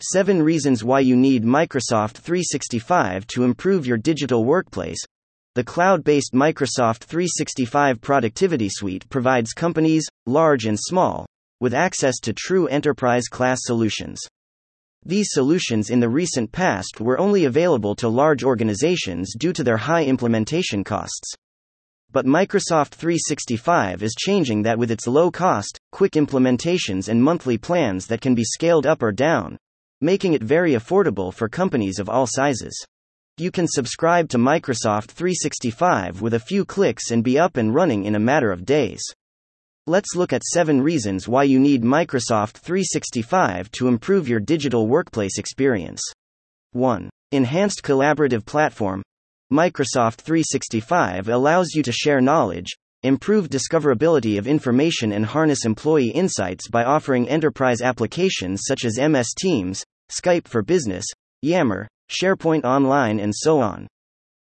7 Reasons Why You Need Microsoft 365 to Improve Your Digital Workplace. The cloud based Microsoft 365 Productivity Suite provides companies, large and small, with access to true enterprise class solutions. These solutions in the recent past were only available to large organizations due to their high implementation costs. But Microsoft 365 is changing that with its low cost, quick implementations and monthly plans that can be scaled up or down, making it very affordable for companies of all sizes. You can subscribe to Microsoft 365 with a few clicks and be up and running in a matter of days. Let's look at 7 reasons why you need Microsoft 365 to improve your digital workplace experience. 1. Enhanced collaborative platform. Microsoft 365 allows you to share knowledge, improve discoverability of information, and harness employee insights by offering enterprise applications such as MS Teams, Skype for Business, Yammer, SharePoint Online, and so on.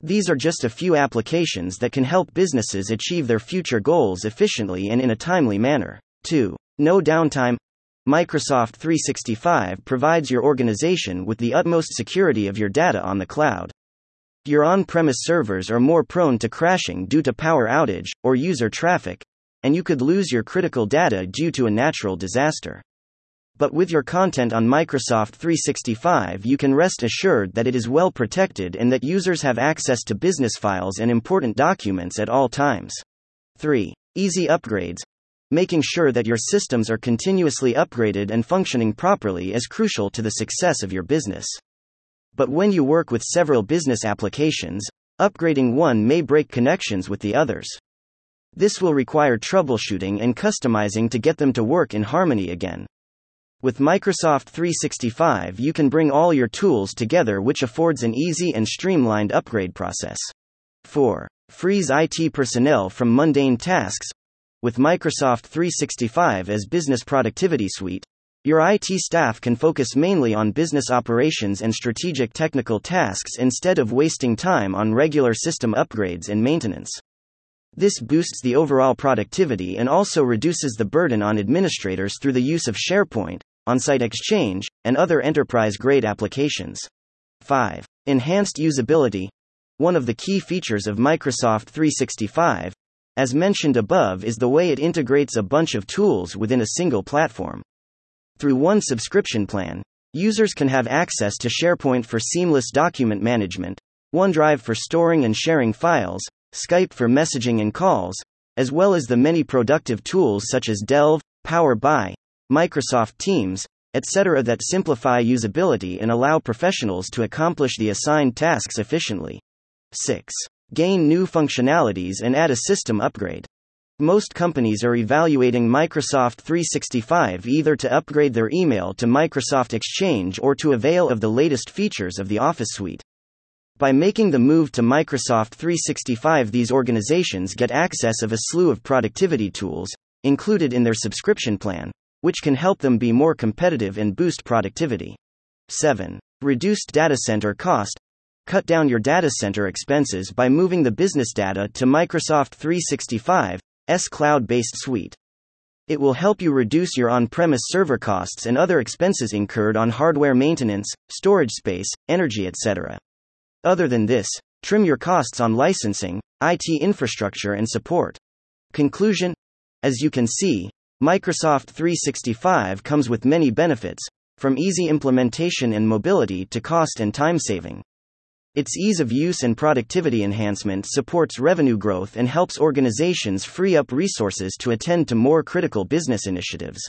These are just a few applications that can help businesses achieve their future goals efficiently and in a timely manner. 2. No downtime. Microsoft 365 provides your organization with the utmost security of your data on the cloud. Your on premise servers are more prone to crashing due to power outage or user traffic, and you could lose your critical data due to a natural disaster. But with your content on Microsoft 365, you can rest assured that it is well protected and that users have access to business files and important documents at all times. 3. Easy upgrades. Making sure that your systems are continuously upgraded and functioning properly is crucial to the success of your business. But when you work with several business applications, upgrading one may break connections with the others. This will require troubleshooting and customizing to get them to work in harmony again. With Microsoft 365, you can bring all your tools together, which affords an easy and streamlined upgrade process. 4. Frees IT personnel from mundane tasks. With Microsoft 365 as Business Productivity Suite, your IT staff can focus mainly on business operations and strategic technical tasks instead of wasting time on regular system upgrades and maintenance. This boosts the overall productivity and also reduces the burden on administrators through the use of SharePoint, on site Exchange, and other enterprise grade applications. 5. Enhanced usability. One of the key features of Microsoft 365, as mentioned above, is the way it integrates a bunch of tools within a single platform. Through one subscription plan, users can have access to SharePoint for seamless document management, OneDrive for storing and sharing files, Skype for messaging and calls, as well as the many productive tools such as Delve, Power BI, Microsoft Teams, etc., that simplify usability and allow professionals to accomplish the assigned tasks efficiently. 6. Gain new functionalities and add a system upgrade. Most companies are evaluating Microsoft 365 either to upgrade their email to Microsoft Exchange or to avail of the latest features of the Office suite. By making the move to Microsoft 365, these organizations get access of a slew of productivity tools included in their subscription plan, which can help them be more competitive and boost productivity. 7. Reduced data center cost. Cut down your data center expenses by moving the business data to Microsoft 365's cloud based suite. It will help you reduce your on premise server costs and other expenses incurred on hardware maintenance, storage space, energy, etc. Other than this, trim your costs on licensing, IT infrastructure, and support. Conclusion As you can see, Microsoft 365 comes with many benefits, from easy implementation and mobility to cost and time saving. Its ease of use and productivity enhancement supports revenue growth and helps organizations free up resources to attend to more critical business initiatives.